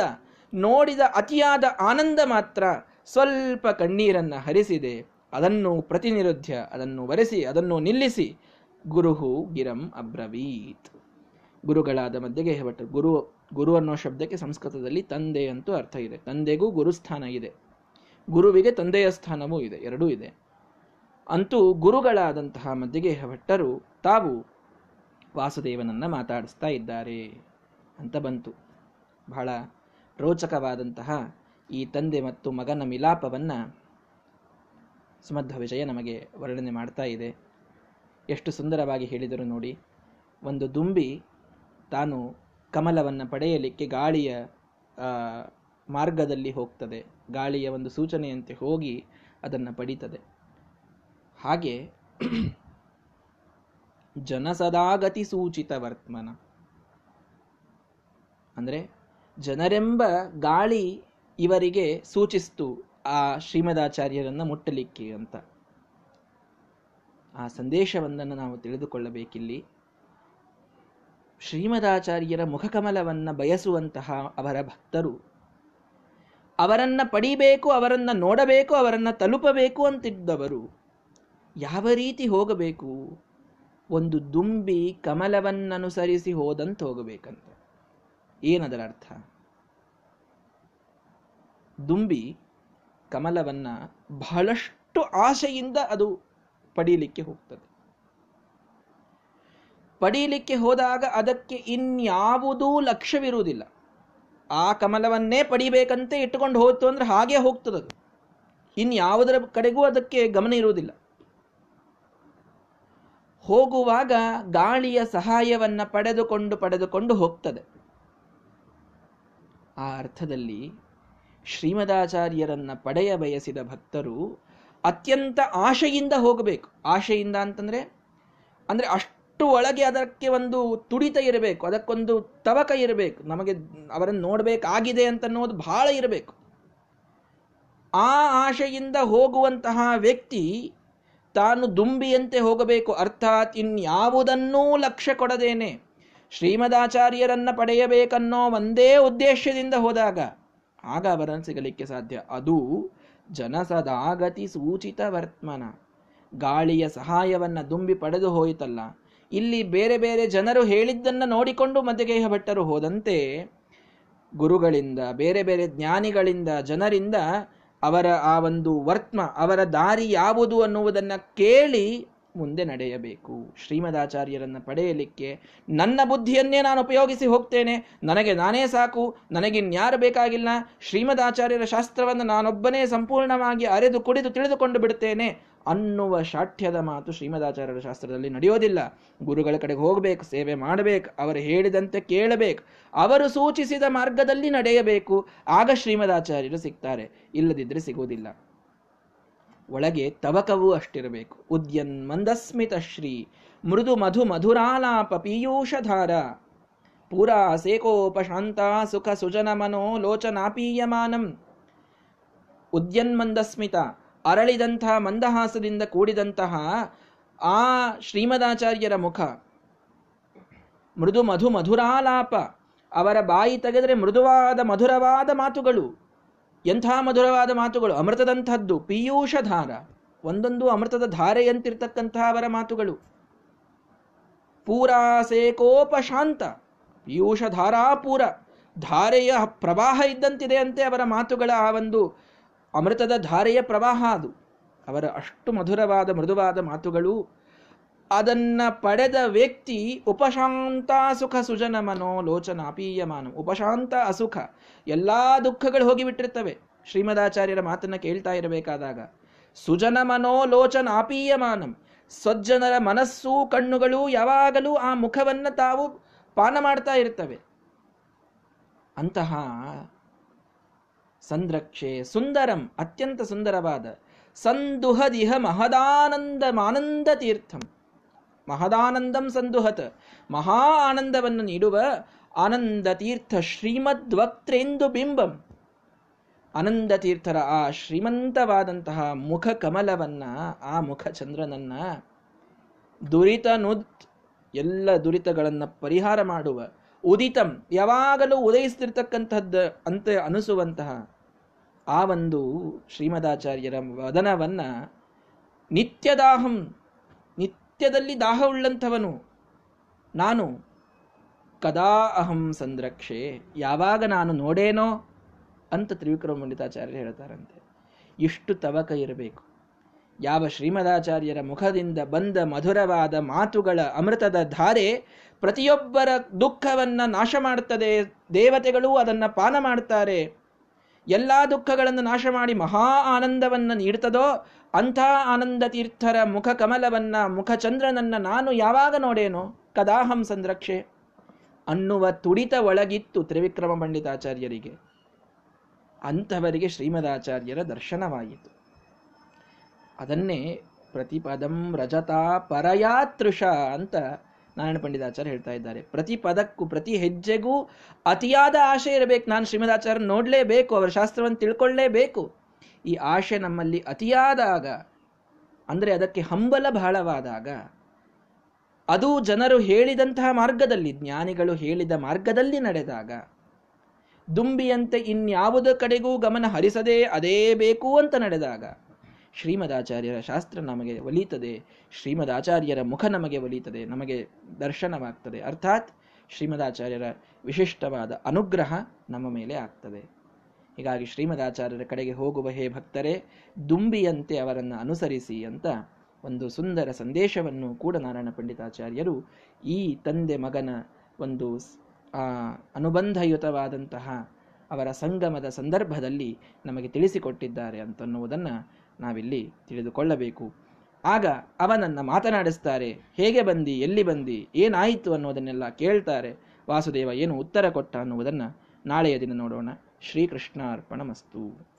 ನೋಡಿದ ಅತಿಯಾದ ಆನಂದ ಮಾತ್ರ ಸ್ವಲ್ಪ ಕಣ್ಣೀರನ್ನು ಹರಿಸಿದೆ. ಅದನ್ನು ಪ್ರತಿನಿರುದ್ಧ ಅದನ್ನು ವರೆಸಿ ಅದನ್ನು ನಿಲ್ಲಿಸಿ, ಗುರುಹು ಗಿರಂ ಅಬ್ರವೀತ್. ಗುರುಗಳಾದ ಮಧ್ಯೆಗೆ ಭಟ್ರು ಗುರು ಗುರು ಅನ್ನೋ ಶಬ್ದಕ್ಕೆ ಸಂಸ್ಕೃತದಲ್ಲಿ ತಂದೆ ಅಂತೂ ಅರ್ಥ ಇದೆ. ತಂದೆಗೂ ಗುರುಸ್ಥಾನ ಇದೆ. ಗುರುವಿಗೆ ತಂದೆಯ ಸ್ಥಾನವೂ ಇದೆ, ಎರಡೂ ಇದೆ. ಅಂತೂ ಗುರುಗಳಾದಂತಹ ಮಧ್ಯಗೇಹ ಭಟ್ಟರು ತಾವು ವಾಸುದೇವನನ್ನು ಮಾತಾಡಿಸ್ತಾ ಇದ್ದಾರೆ ಅಂತ ಬಂತು. ಬಹಳ ರೋಚಕವಾದಂತಹ ಈ ತಂದೆ ಮತ್ತು ಮಗನ ಮಿಲಾಪವನ್ನು ಸುಮಧ್ವ ವಿಜಯ ನಮಗೆ ವರ್ಣನೆ ಮಾಡ್ತಾ ಇದೆ. ಎಷ್ಟು ಸುಂದರವಾಗಿ ಹೇಳಿದರು ನೋಡಿ, ಒಂದು ದುಂಬಿ ತಾನು ಕಮಲವನ್ನು ಪಡೆಯಲಿಕ್ಕೆ ಗಾಳಿಯ ಮಾರ್ಗದಲ್ಲಿ ಹೋಗ್ತದೆ. ಗಾಳಿಯ ಒಂದು ಸೂಚನೆಯಂತೆ ಹೋಗಿ ಅದನ್ನು ಪಡೀತದೆ. ಹಾಗೆ ಜನಸದಾಗತಿ ಸೂಚಿತ ವರ್ತಮನ. ಅಂದರೆ ಜನರೆಂಬ ಗಾಳಿ ಇವರಿಗೆ ಸೂಚಿಸ್ತು ಆ ಶ್ರೀಮದಾಚಾರ್ಯರನ್ನು ಮುಟ್ಟಲಿಕ್ಕೆ ಅಂತ. ಆ ಸಂದೇಶವೊಂದನ್ನು ನಾವು ತಿಳಿದುಕೊಳ್ಳಬೇಕಿಲ್ಲಿ. ಶ್ರೀಮದಾಚಾರ್ಯರ ಮುಖಕಮಲವನ್ನು ಬಯಸುವಂತಹ ಅವರ ಭಕ್ತರು ಅವರನ್ನ ಪಡಿಬೇಕು, ಅವರನ್ನು ನೋಡಬೇಕು, ಅವರನ್ನು ತಲುಪಬೇಕು ಅಂತಿದ್ದವರು. ಯಾವ ರೀತಿ ಹೋಗಬೇಕು? ಒಂದು ದುಂಬಿ ಕಮಲವನ್ನನುಸರಿಸಿ ಹೋದಂತ ಹೋಗಬೇಕಂತ. ಏನದರ ಅರ್ಥ? ದುಂಬಿ ಕಮಲವನ್ನ ಬಹಳಷ್ಟು ಆಶೆಯಿಂದ ಅದು ಪಡೀಲಿಕ್ಕೆ ಹೋಗ್ತದೆ. ಪಡೀಲಿಕ್ಕೆ ಹೋದಾಗ ಅದಕ್ಕೆ ಇನ್ಯಾವುದೂ ಲಕ್ಷ್ಯವಿರುವುದಿಲ್ಲ. ಆ ಕಮಲವನ್ನೇ ಪಡಿಬೇಕಂತೆ ಇಟ್ಟುಕೊಂಡು ಹೋಯ್ತು ಅಂದ್ರೆ ಹಾಗೆ ಹೋಗ್ತದದು ಇನ್ಯಾವುದರ ಕಡೆಗೂ ಅದಕ್ಕೆ ಗಮನ ಇರುವುದಿಲ್ಲ. ಹೋಗುವಾಗ ಗಾಳಿಯ ಸಹಾಯವನ್ನ ಪಡೆದುಕೊಂಡು ಪಡೆದುಕೊಂಡು ಹೋಗ್ತದೆ. ಆ ಅರ್ಥದಲ್ಲಿ ಶ್ರೀಮದಾಚಾರ್ಯರನ್ನ ಪಡೆಯ ಬಯಸಿದ ಭಕ್ತರು ಅತ್ಯಂತ ಆಶೆಯಿಂದ ಹೋಗಬೇಕು. ಆಶೆಯಿಂದ ಅಂತಂದ್ರೆ, ಅಂದ್ರೆ ಅಷ್ಟು ಒಳಗೆ ಅದಕ್ಕೆ ಒಂದು ತುಡಿತ ಇರಬೇಕು, ಅದಕ್ಕೊಂದು ತವಕ ಇರಬೇಕು. ನಮಗೆ ಅವರನ್ನು ನೋಡಬೇಕಾಗಿದೆ ಅಂತನ್ನೋದು ಬಹಳ ಇರಬೇಕು. ಆ ಆಶೆಯಿಂದ ಹೋಗುವಂತಹ ವ್ಯಕ್ತಿ ತಾನು ದುಂಬಿಯಂತೆ ಹೋಗಬೇಕು. ಅರ್ಥಾತ್ ಇನ್ಯಾವುದನ್ನೂ ಲಕ್ಷ್ಯ ಕೊಡದೇನೆ. ಶ್ರೀಮದಾಚಾರ್ಯರನ್ನ ಪಡೆಯಬೇಕನ್ನೋ ಒಂದೇ ಉದ್ದೇಶದಿಂದ ಹೋದಾಗ ಆಗ ಅವರನ್ನು ಸಿಗಲಿಕ್ಕೆ ಸಾಧ್ಯ. ಅದು ಜನಸದಾಗತಿ ಸೂಚಿತ ವರ್ತಮನ. ಗಾಳಿಯ ಸಹಾಯವನ್ನ ದುಂಬಿ ಪಡೆದು ಹೋಯಿತಲ್ಲ ಇಲ್ಲಿ ಬೇರೆ ಬೇರೆ ಜನರು ಹೇಳಿದ್ದನ್ನು ನೋಡಿಕೊಂಡು ಮಧ್ಯಗೇಹ ಭಟ್ಟರು ಹೋದಂತೆ ಗುರುಗಳಿಂದ, ಬೇರೆ ಬೇರೆ ಜ್ಞಾನಿಗಳಿಂದ, ಜನರಿಂದ ಅವರ ಆ ಒಂದು ವರ್ತ್ಮ, ಅವರ ದಾರಿ ಯಾವುದು ಅನ್ನುವುದನ್ನು ಕೇಳಿ ಮುಂದೆ ನಡೆಯಬೇಕು. ಶ್ರೀಮದಾಚಾರ್ಯರನ್ನು ಪಡೆಯಲಿಕ್ಕೆ ನನ್ನ ಬುದ್ಧಿಯನ್ನೇ ನಾನು ಉಪಯೋಗಿಸಿ ಹೋಗ್ತೇನೆ. ನನಗೆ ನಾನೇ ಸಾಕು. ನನಗಿನ್ಯಾರು ಬೇಕಾಗಿಲ್ಲ. ಶ್ರೀಮದಾಚಾರ್ಯರ ಶಾಸ್ತ್ರವನ್ನು ನಾನೊಬ್ಬನೇ ಸಂಪೂರ್ಣವಾಗಿ ಅರೆದು ಕುಡಿದು ತಿಳಿದುಕೊಂಡು ಬಿಡುತ್ತೇನೆ. ಅನ್ನುವ ಶಾಠ್ಯದ ಮಾತು ಶ್ರೀಮದಾಚಾರ್ಯರ ಶಾಸ್ತ್ರದಲ್ಲಿ ನಡೆಯೋದಿಲ್ಲ. ಗುರುಗಳ ಕಡೆಗೆ ಹೋಗಬೇಕು, ಸೇವೆ ಮಾಡಬೇಕು, ಅವರು ಹೇಳಿದಂತೆ ಕೇಳಬೇಕು, ಅವರು ಸೂಚಿಸಿದ ಮಾರ್ಗದಲ್ಲಿ ನಡೆಯಬೇಕು. ಆಗ ಶ್ರೀಮದಾಚಾರ್ಯರು ಸಿಗ್ತಾರೆ. ಇಲ್ಲದಿದ್ದರೆ ಸಿಗುವುದಿಲ್ಲ. ಒಳಗೆ ತವಕವೂ ಅಷ್ಟಿರಬೇಕು. ಉದ್ಯನ್ ಮಂದಸ್ಮಿತ ಶ್ರೀ ಮೃದು ಮಧು ಮಧುರಾಲಾಪ ಪೀಯೂಷಧಾರ. ಪೂರಾ ಸೇಕೋಪಶಾಂತ ಸುಖ ಸುಜನ ಮನೋ ಲೋಚನಾಪೀಯಮಾನಂ. ಉದ್ಯನ್ಮಂದಸ್ಮಿತ ಅರಳಿದಂತಹ ಮಂದಹಾಸದಿಂದ ಕೂಡಿದಂತಹ ಆ ಶ್ರೀಮದಾಚಾರ್ಯರ ಮುಖ. ಮೃದು ಮಧು ಮಧುರಾಲಾಪ. ಅವರ ಬಾಯಿ ತೆಗೆದರೆ ಮೃದುವಾದ ಮಧುರವಾದ ಮಾತುಗಳು. ಎಂಥ ಮಧುರವಾದ ಮಾತುಗಳು? ಅಮೃತದಂಥದ್ದು, ಪೀಯೂಷಧಾರ. ಒಂದೊಂದು ಅಮೃತದ ಧಾರೆಯಂತಿರ್ತಕ್ಕಂತಹ ಅವರ ಮಾತುಗಳು. ಪೂರಾಸೇಕೋಪ ಶಾಂತ ಪೀಯೂಷ ಧಾರಾಪೂರ ಧಾರೆಯ ಪ್ರವಾಹ ಇದ್ದಂತಿದೆ ಅಂತೆ ಅವರ ಮಾತುಗಳ ಆ ಒಂದು ಅಮೃತದ ಧಾರೆಯ ಪ್ರವಾಹ ಅದು. ಅವರ ಅಷ್ಟು ಮಧುರವಾದ, ಮೃದುವಾದ ಮಾತುಗಳು, ಅದನ್ನ ಪಡೆದ ವ್ಯಕ್ತಿ ಉಪಶಾಂತ ಸುಖ ಸುಜನ ಮನೋ ಲೋಚನ ಅಪೀಯಮಾನ ಉಪಶಾಂತ ಅಸುಖ, ಎಲ್ಲ ದುಃಖಗಳು ಹೋಗಿಬಿಟ್ಟಿರ್ತವೆ ಶ್ರೀಮದಾಚಾರ್ಯರ ಮಾತನ್ನು ಕೇಳ್ತಾ ಇರಬೇಕಾದಾಗ, ಸುಜನ ಮನೋ ಲೋಚನ ಆಪೀಯಮಾನಂ ಸಜ್ಜನರ ಮನಸ್ಸು ಕಣ್ಣುಗಳು ಯಾವಾಗಲೂ ಆ ಮುಖವನ್ನು ತಾವು ಪಾನ ಮಾಡ್ತಾ ಇರ್ತವೆ ಅಂತಹ ಸಂದ್ರಕ್ಷೆ ಸುಂದರಂ, ಅತ್ಯಂತ ಸುಂದರವಾದ ಸಂದುಹದಿಹ ಮಹದಾನಂದ ಮಾನಂದ ತೀರ್ಥಂ ಮಹದಾನಂದಂ ಸಂದುಹತ, ಮಹಾ ಆನಂದವನ್ನು ನೀಡುವ ಆನಂದ ತೀರ್ಥ ಶ್ರೀಮದ್ವಕ್ತ್ರೇಂದು ಬಿಂಬಂ. ಆನಂದ ತೀರ್ಥರ ಆ ಶ್ರೀಮಂತವಾದಂತಹ ಮುಖ ಕಮಲವನ್ನ, ಆ ಮುಖ ಚಂದ್ರನನ್ನ ದುರಿತ ನುತ್ ಎಲ್ಲ ದುರಿತಗಳನ್ನು ಪರಿಹಾರ ಮಾಡುವ, ಉದಿತಂ, ಯಾವಾಗಲೂ ಉದಯಿಸ್ತಿರ್ತಕ್ಕಂಥದ್ದು ಅಂತ ಅನಿಸುವಂತಹ ಆ ಒಂದು ಶ್ರೀಮದಾಚಾರ್ಯರ ವದನವನ್ನು ನಿತ್ಯದಾಹಂ, ನಿತ್ಯದಲ್ಲಿ ದಾಹವುಳ್ಳಂಥವನು ನಾನು ಕದಾ ಅಹಂ ಸಂದ್ರಕ್ಷೆ, ಯಾವಾಗ ನಾನು ನೋಡೇನೋ ಅಂತ ತ್ರಿವಿಕ್ರಮ ಪಂಡಿತಾಚಾರ್ಯರು ಹೇಳ್ತಾರಂತೆ. ಇಷ್ಟು ತವಕ ಇರಬೇಕು. ಯಾವ ಶ್ರೀಮದಾಚಾರ್ಯರ ಮುಖದಿಂದ ಬಂದ ಮಧುರವಾದ ಮಾತುಗಳ ಅಮೃತದ ಧಾರೆ ಪ್ರತಿಯೊಬ್ಬರ ದುಃಖವನ್ನು ನಾಶ ಮಾಡುತ್ತದೆ ದೇವತೆಗಳು ಅದನ್ನು ಪಾನ ಮಾಡ್ತಾರೆ. ಎಲ್ಲಾ ದುಃಖಗಳನ್ನು ನಾಶ ಮಾಡಿ ಮಹಾ ಆನಂದವನ್ನು ನೀಡ್ತದೋ ಅಂಥ ಆನಂದ ತೀರ್ಥರ ಮುಖ ಕಮಲವನ್ನ ಮುಖಚಂದ್ರನನ್ನ ನಾನು ಯಾವಾಗ ನೋಡೇನೋ? ಕದಾಹಂ ಸಂರಕ್ಷೆ ಅನ್ನುವ ತುಡಿತ ಒಳಗಿತ್ತು ತ್ರಿವಿಕ್ರಮ ಪಂಡಿತಾಚಾರ್ಯರಿಗೆ. ಅಂಥವರಿಗೆ ಶ್ರೀಮದಾಚಾರ್ಯರ ದರ್ಶನವಾಯಿತು. ಅದನ್ನೇ ಪ್ರತಿಪದಂ ರಜತಾ ಪರಯಾತೃಷ ಅಂತ ನಾರಾಯಣ ಪಂಡಿತಾಚಾರ್ಯ ಹೇಳ್ತಾ ಇದ್ದಾರೆ. ಪ್ರತಿ ಪದಕ್ಕೂ, ಪ್ರತಿ ಹೆಜ್ಜೆಗೂ ಅತಿಯಾದ ಆಶೆ ಇರಬೇಕು. ನಾನು ಶ್ರೀಮದಾಚಾರ್ಯ ನೋಡಲೇಬೇಕು, ಅವರ ಶಾಸ್ತ್ರವನ್ನು ತಿಳ್ಕೊಳ್ಳೇಬೇಕು. ಈ ಆಶೆ ನಮ್ಮಲ್ಲಿ ಅತಿಯಾದಾಗ, ಅಂದರೆ ಅದಕ್ಕೆ ಹಂಬಲ ಬಹಳವಾದಾಗ, ಅದು ಜನರು ಹೇಳಿದಂತಹ ಮಾರ್ಗದಲ್ಲಿ, ಜ್ಞಾನಿಗಳು ಹೇಳಿದ ಮಾರ್ಗದಲ್ಲಿ ನಡೆದಾಗ, ದುಂಬಿಯಂತೆ ಇನ್ಯಾವುದ ಕಡೆಗೂ ಗಮನ ಹರಿಸದೇ ಅದೇ ಬೇಕು ಅಂತ ನಡೆದಾಗ ಶ್ರೀಮದಾಚಾರ್ಯರ ಶಾಸ್ತ್ರ ನಮಗೆ ಒಲಿತದೆ, ಶ್ರೀಮದಾಚಾರ್ಯರ ಮುಖ ನಮಗೆ ಒಲಿತದೆ, ನಮಗೆ ದರ್ಶನವಾಗ್ತದೆ. ಅರ್ಥಾತ್ ಶ್ರೀಮದಾಚಾರ್ಯರ ವಿಶಿಷ್ಟವಾದ ಅನುಗ್ರಹ ನಮ್ಮ ಮೇಲೆ ಆಗ್ತದೆ. ಹೀಗಾಗಿ ಶ್ರೀಮದಾಚಾರ್ಯರ ಕಡೆಗೆ ಹೋಗುವ ಹೇ ಭಕ್ತರೇ, ದುಂಬಿಯಂತೆ ಅವರನ್ನು ಅನುಸರಿಸಿ ಅಂತ ಒಂದು ಸುಂದರ ಸಂದೇಶವನ್ನು ಕೂಡ ನಾರಾಯಣ ಪಂಡಿತಾಚಾರ್ಯರು ಈ ತಂದೆ ಮಗನ ಒಂದು ಅನುಬಂಧಯುತವಾದಂತಹ ಅವರ ಸಂಗಮದ ಸಂದರ್ಭದಲ್ಲಿ ನಮಗೆ ತಿಳಿಸಿಕೊಟ್ಟಿದ್ದಾರೆ ಅಂತನ್ನುವುದನ್ನು ನಾವಿಲ್ಲಿ ತಿಳಿದುಕೊಳ್ಳಬೇಕು. ಆಗ ಅವನನ್ನು ಮಾತನಾಡಿಸ್ತಾರೆ ಹೇಗೆ ಬಂದಿ? ಎಲ್ಲಿ ಬಂದಿ? ಏನಾಯಿತು? ಅನ್ನೋದನ್ನೆಲ್ಲ ಕೇಳ್ತಾರೆ. ವಾಸುದೇವ ಏನು ಉತ್ತರ ಕೊಟ್ಟ ಅನ್ನುವುದನ್ನು ನಾಳೆಯ ದಿನ ನೋಡೋಣ. ಶ್ರೀಕೃಷ್ಣಾರ್ಪಣ ಮಸ್ತು